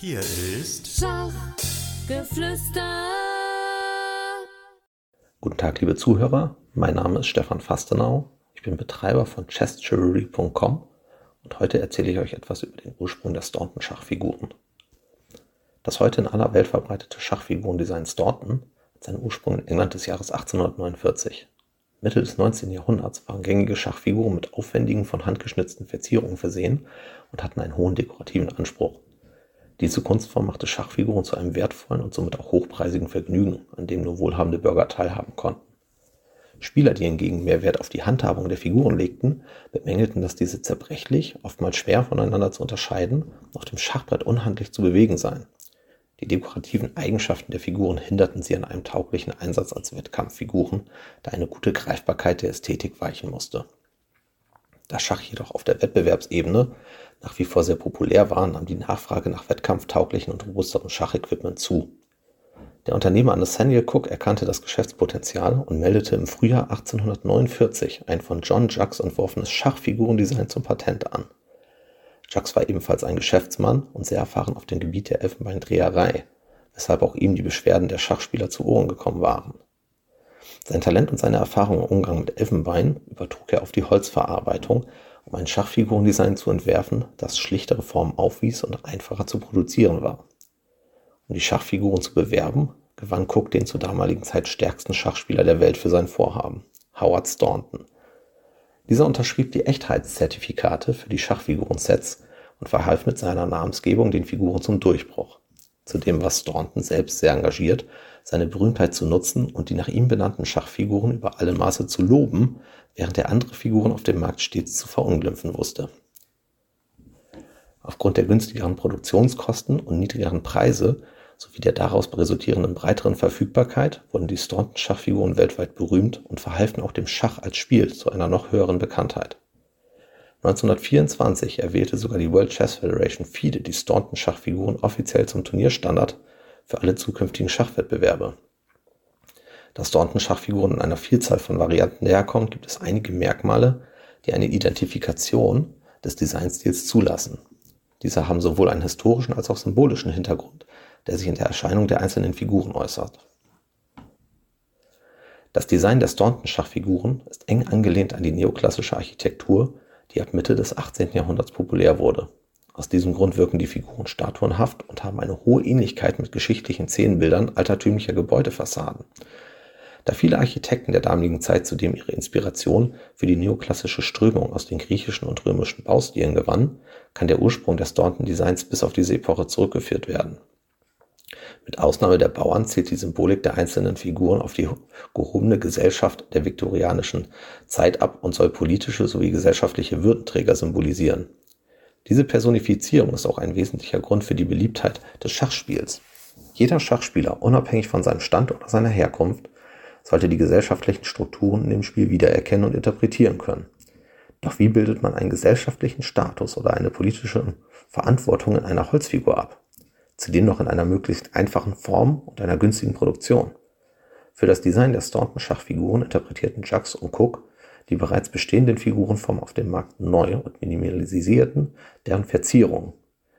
Hier ist Schachgeflüster. Guten Tag, liebe Zuhörer. Mein Name ist Stefan Fastenau. Ich bin Betreiber von chessjewelry.com und heute erzähle ich euch etwas über den Ursprung der Staunton Schachfiguren. Das heute in aller Welt verbreitete Schachfigurendesign Staunton hat seinen Ursprung in England des Jahres 1849. Mitte des 19. Jahrhunderts waren gängige Schachfiguren mit aufwendigen, von Hand geschnitzten Verzierungen versehen und hatten einen hohen dekorativen Anspruch. Diese Kunstform machte Schachfiguren zu einem wertvollen und somit auch hochpreisigen Vergnügen, an dem nur wohlhabende Bürger teilhaben konnten. Spieler, die hingegen mehr Wert auf die Handhabung der Figuren legten, bemängelten, dass diese zerbrechlich, oftmals schwer voneinander zu unterscheiden auf dem Schachbrett unhandlich zu bewegen seien. Die dekorativen Eigenschaften der Figuren hinderten sie an einem tauglichen Einsatz als Wettkampffiguren, da eine gute Greifbarkeit der Ästhetik weichen musste. Da Schach jedoch auf der Wettbewerbsebene nach wie vor sehr populär war, nahm die Nachfrage nach wettkampftauglichen und robusteren Schachequipment zu. Der Unternehmer Nathaniel Cook erkannte das Geschäftspotenzial und meldete im Frühjahr 1849 ein von John Jacques entworfenes Schachfigurendesign zum Patent an. Jacques war ebenfalls ein Geschäftsmann und sehr erfahren auf dem Gebiet der Elfenbeindreherei, weshalb auch ihm die Beschwerden der Schachspieler zu Ohren gekommen waren. Sein Talent und seine Erfahrung im Umgang mit Elfenbein übertrug er auf die Holzverarbeitung, um ein Schachfigurendesign zu entwerfen, das schlichtere Formen aufwies und einfacher zu produzieren war. Um die Schachfiguren zu bewerben, gewann Cook den zur damaligen Zeit stärksten Schachspieler der Welt für sein Vorhaben, Howard Staunton. Dieser unterschrieb die Echtheitszertifikate für die Schachfigurensets und verhalf mit seiner Namensgebung den Figuren zum Durchbruch. Zudem war Staunton selbst sehr engagiert, seine Berühmtheit zu nutzen und die nach ihm benannten Schachfiguren über alle Maße zu loben, während er andere Figuren auf dem Markt stets zu verunglimpfen wusste. Aufgrund der günstigeren Produktionskosten und niedrigeren Preise sowie der daraus resultierenden breiteren Verfügbarkeit wurden die Staunton-Schachfiguren weltweit berühmt und verhalfen auch dem Schach als Spiel zu einer noch höheren Bekanntheit. 1924 erwählte sogar die World Chess Federation FIDE die Staunton-Schachfiguren offiziell zum Turnierstandard für alle zukünftigen Schachwettbewerbe. Da Staunton-Schachfiguren in einer Vielzahl von Varianten näherkommen, gibt es einige Merkmale, die eine Identifikation des Designstils zulassen. Diese haben sowohl einen historischen als auch symbolischen Hintergrund, der sich in der Erscheinung der einzelnen Figuren äußert. Das Design der Staunton-Schachfiguren ist eng angelehnt an die neoklassische Architektur, die ab Mitte des 18. Jahrhunderts populär wurde. Aus diesem Grund wirken die Figuren statuenhaft und haben eine hohe Ähnlichkeit mit geschichtlichen Szenenbildern altertümlicher Gebäudefassaden. Da viele Architekten der damaligen Zeit zudem ihre Inspiration für die neoklassische Strömung aus den griechischen und römischen Baustilen gewannen, kann der Ursprung der Staunton-Designs bis auf diese Epoche zurückgeführt werden. Mit Ausnahme der Bauern zählt die Symbolik der einzelnen Figuren auf die gehobene Gesellschaft der viktorianischen Zeit ab und soll politische sowie gesellschaftliche Würdenträger symbolisieren. Diese Personifizierung ist auch ein wesentlicher Grund für die Beliebtheit des Schachspiels. Jeder Schachspieler, unabhängig von seinem Stand oder seiner Herkunft, sollte die gesellschaftlichen Strukturen in dem Spiel wiedererkennen und interpretieren können. Doch wie bildet man einen gesellschaftlichen Status oder eine politische Verantwortung in einer Holzfigur ab? Zudem noch in einer möglichst einfachen Form und einer günstigen Produktion. Für das Design der Staunton-Schachfiguren interpretierten Jacques und Cook die bereits bestehenden Figurenformen auf dem Markt neu und minimalisierten deren Verzierungen,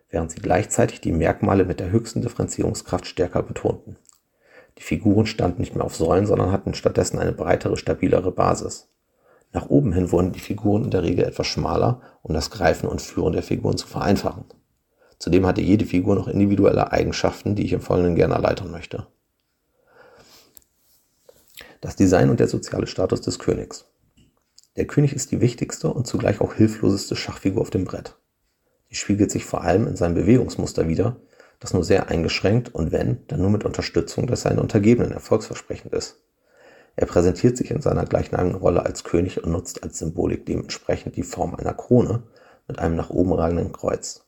während sie gleichzeitig die Merkmale mit der höchsten Differenzierungskraft stärker betonten. Die Figuren standen nicht mehr auf Säulen, sondern hatten stattdessen eine breitere, stabilere Basis. Nach oben hin wurden die Figuren in der Regel etwas schmaler, um das Greifen und Führen der Figuren zu vereinfachen. Zudem hatte jede Figur noch individuelle Eigenschaften, die ich im Folgenden gerne erläutern möchte. Das Design und der soziale Status des Königs. Der König ist die wichtigste und zugleich auch hilfloseste Schachfigur auf dem Brett. Die spiegelt sich vor allem in seinem Bewegungsmuster wider, das nur sehr eingeschränkt und wenn, dann nur mit Unterstützung des seinen Untergebenen erfolgsversprechend ist. Er präsentiert sich in seiner gleichnamigen Rolle als König und nutzt als Symbolik dementsprechend die Form einer Krone mit einem nach oben ragenden Kreuz.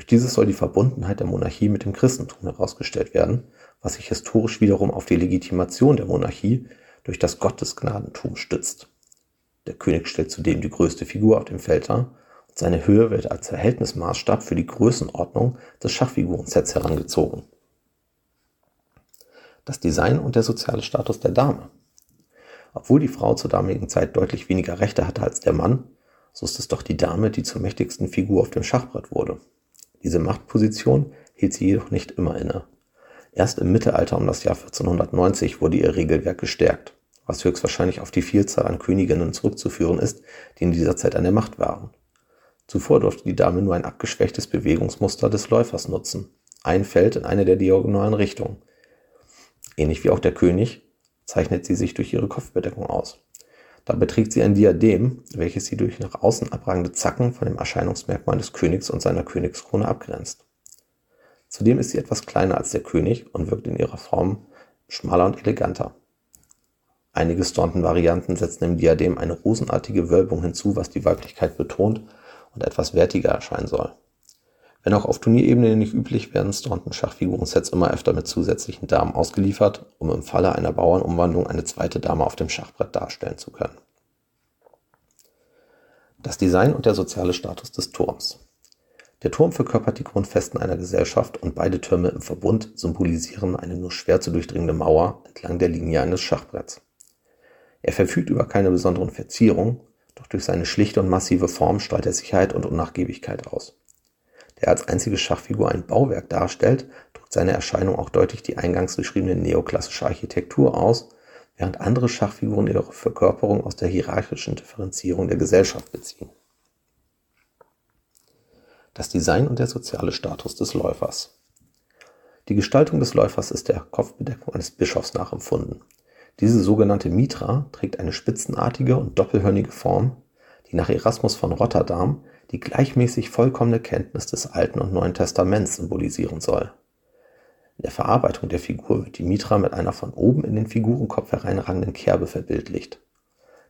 Durch dieses soll die Verbundenheit der Monarchie mit dem Christentum herausgestellt werden, was sich historisch wiederum auf die Legitimation der Monarchie durch das Gottesgnadentum stützt. Der König stellt zudem die größte Figur auf dem Feld dar und seine Höhe wird als Verhältnismaßstab für die Größenordnung des Schachfigurensets herangezogen. Das Design und der soziale Status der Dame. Obwohl die Frau zur damaligen Zeit deutlich weniger Rechte hatte als der Mann, so ist es doch die Dame, die zur mächtigsten Figur auf dem Schachbrett wurde. Diese Machtposition hielt sie jedoch nicht immer inne. Erst im Mittelalter um das Jahr 1490 wurde ihr Regelwerk gestärkt, was höchstwahrscheinlich auf die Vielzahl an Königinnen zurückzuführen ist, die in dieser Zeit an der Macht waren. Zuvor durfte die Dame nur ein abgeschwächtes Bewegungsmuster des Läufers nutzen, ein Feld in eine der diagonalen Richtungen. Ähnlich wie auch der König zeichnet sie sich durch ihre Kopfbedeckung aus. Dabei trägt sie ein Diadem, welches sie durch nach außen abragende Zacken von dem Erscheinungsmerkmal des Königs und seiner Königskrone abgrenzt. Zudem ist sie etwas kleiner als der König und wirkt in ihrer Form schmaler und eleganter. Einige Staunton-Varianten setzen dem Diadem eine rosenartige Wölbung hinzu, was die Weiblichkeit betont und etwas wertiger erscheinen soll. Wenn auch auf Turnierebene nicht üblich, werden Staunton-Schachfigurensets immer öfter mit zusätzlichen Damen ausgeliefert, um im Falle einer Bauernumwandlung eine zweite Dame auf dem Schachbrett darstellen zu können. Das Design und der soziale Status des Turms. Der Turm verkörpert die Grundfesten einer Gesellschaft und beide Türme im Verbund symbolisieren eine nur schwer zu durchdringende Mauer entlang der Linie eines Schachbretts. Er verfügt über keine besonderen Verzierungen, doch durch seine schlichte und massive Form strahlt er Sicherheit und Unnachgiebigkeit aus. Der als einzige Schachfigur ein Bauwerk darstellt, drückt seine Erscheinung auch deutlich die eingangs beschriebene neoklassische Architektur aus, während andere Schachfiguren ihre Verkörperung aus der hierarchischen Differenzierung der Gesellschaft beziehen. Das Design und der soziale Status des Läufers. Die Gestaltung des Läufers ist der Kopfbedeckung eines Bischofs nachempfunden. Diese sogenannte Mitra trägt eine spitzenartige und doppelhörnige Form, die nach Erasmus von Rotterdam die gleichmäßig vollkommene Kenntnis des Alten und Neuen Testaments symbolisieren soll. In der Verarbeitung der Figur wird die Mitra mit einer von oben in den Figurenkopf hereinragenden Kerbe verbildlicht.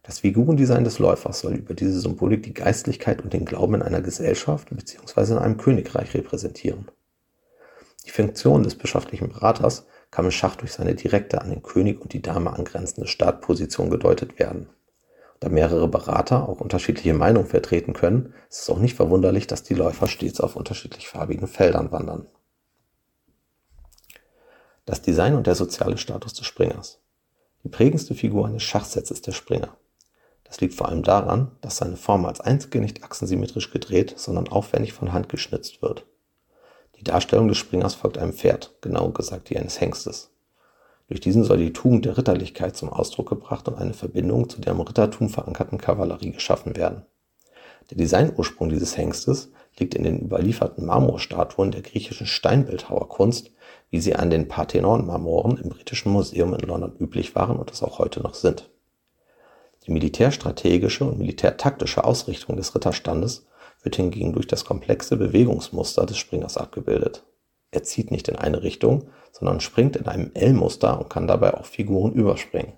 Das Figurendesign des Läufers soll über diese Symbolik die Geistlichkeit und den Glauben in einer Gesellschaft bzw. in einem Königreich repräsentieren. Die Funktion des bischöflichen Beraters kann im Schach durch seine direkte an den König und die Dame angrenzende Startposition gedeutet werden. Da mehrere Berater auch unterschiedliche Meinungen vertreten können, ist es auch nicht verwunderlich, dass die Läufer stets auf unterschiedlich farbigen Feldern wandern. Das Design und der soziale Status des Springers. Die prägendste Figur eines Schachsets ist der Springer. Das liegt vor allem daran, dass seine Form als einzige nicht achsensymmetrisch gedreht, sondern aufwendig von Hand geschnitzt wird. Die Darstellung des Springers folgt einem Pferd, genauer gesagt die eines Hengstes. Durch diesen soll die Tugend der Ritterlichkeit zum Ausdruck gebracht und eine Verbindung zu der im Rittertum verankerten Kavallerie geschaffen werden. Der Designursprung dieses Hengstes liegt in den überlieferten Marmorstatuen der griechischen Steinbildhauerkunst, wie sie an den Parthenon-Marmoren im Britischen Museum in London üblich waren und es auch heute noch sind. Die militärstrategische und militärtaktische Ausrichtung des Ritterstandes wird hingegen durch das komplexe Bewegungsmuster des Springers abgebildet. Er zieht nicht in eine Richtung, sondern springt in einem L-Muster und kann dabei auch Figuren überspringen.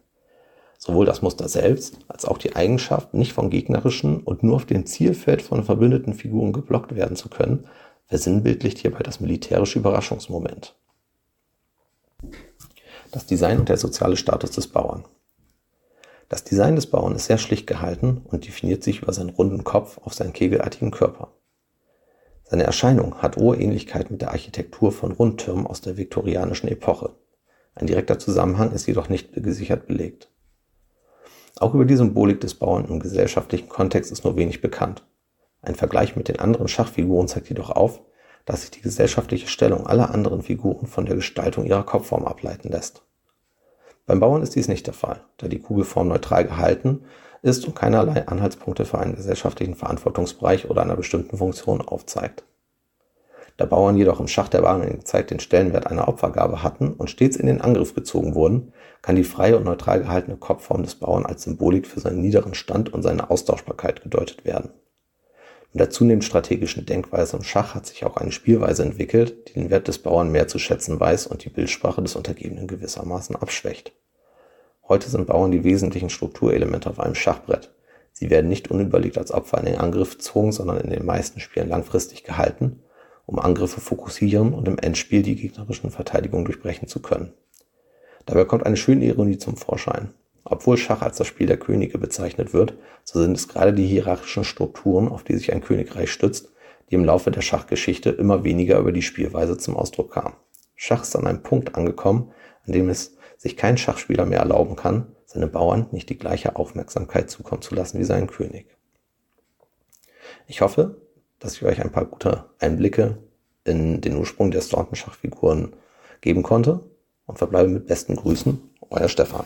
Sowohl das Muster selbst als auch die Eigenschaft, nicht von gegnerischen und nur auf dem Zielfeld von verbündeten Figuren geblockt werden zu können, versinnbildlicht hierbei das militärische Überraschungsmoment. Das Design und der soziale Status des Bauern. Das Design des Bauern ist sehr schlicht gehalten und definiert sich über seinen runden Kopf auf seinen kegelartigen Körper. Seine Erscheinung hat hohe Ähnlichkeit mit der Architektur von Rundtürmen aus der viktorianischen Epoche. Ein direkter Zusammenhang ist jedoch nicht gesichert belegt. Auch über die Symbolik des Bauern im gesellschaftlichen Kontext ist nur wenig bekannt. Ein Vergleich mit den anderen Schachfiguren zeigt jedoch auf, dass sich die gesellschaftliche Stellung aller anderen Figuren von der Gestaltung ihrer Kopfform ableiten lässt. Beim Bauern ist dies nicht der Fall, da die Kugelform neutral gehalten ist und keinerlei Anhaltspunkte für einen gesellschaftlichen Verantwortungsbereich oder einer bestimmten Funktion aufzeigt. Da Bauern jedoch im Schach der wahren Zeit den Stellenwert einer Opfergabe hatten und stets in den Angriff gezogen wurden, kann die freie und neutral gehaltene Kopfform des Bauern als Symbolik für seinen niederen Stand und seine Austauschbarkeit gedeutet werden. Mit der zunehmend strategischen Denkweise im Schach hat sich auch eine Spielweise entwickelt, die den Wert des Bauern mehr zu schätzen weiß und die Bildsprache des Untergebenen gewissermaßen abschwächt. Heute sind Bauern die wesentlichen Strukturelemente auf einem Schachbrett. Sie werden nicht unüberlegt als Opfer in den Angriff gezogen, sondern in den meisten Spielen langfristig gehalten, um Angriffe fokussieren und im Endspiel die gegnerischen Verteidigungen durchbrechen zu können. Dabei kommt eine schöne Ironie zum Vorschein. Obwohl Schach als das Spiel der Könige bezeichnet wird, so sind es gerade die hierarchischen Strukturen, auf die sich ein Königreich stützt, die im Laufe der Schachgeschichte immer weniger über die Spielweise zum Ausdruck kamen. Schach ist an einem Punkt angekommen, an dem es sich kein Schachspieler mehr erlauben kann, seine Bauern nicht die gleiche Aufmerksamkeit zukommen zu lassen wie seinen König. Ich hoffe, dass ich euch ein paar gute Einblicke in den Ursprung der Staunton-Schachfiguren geben konnte und verbleibe mit besten Grüßen, euer Stefan.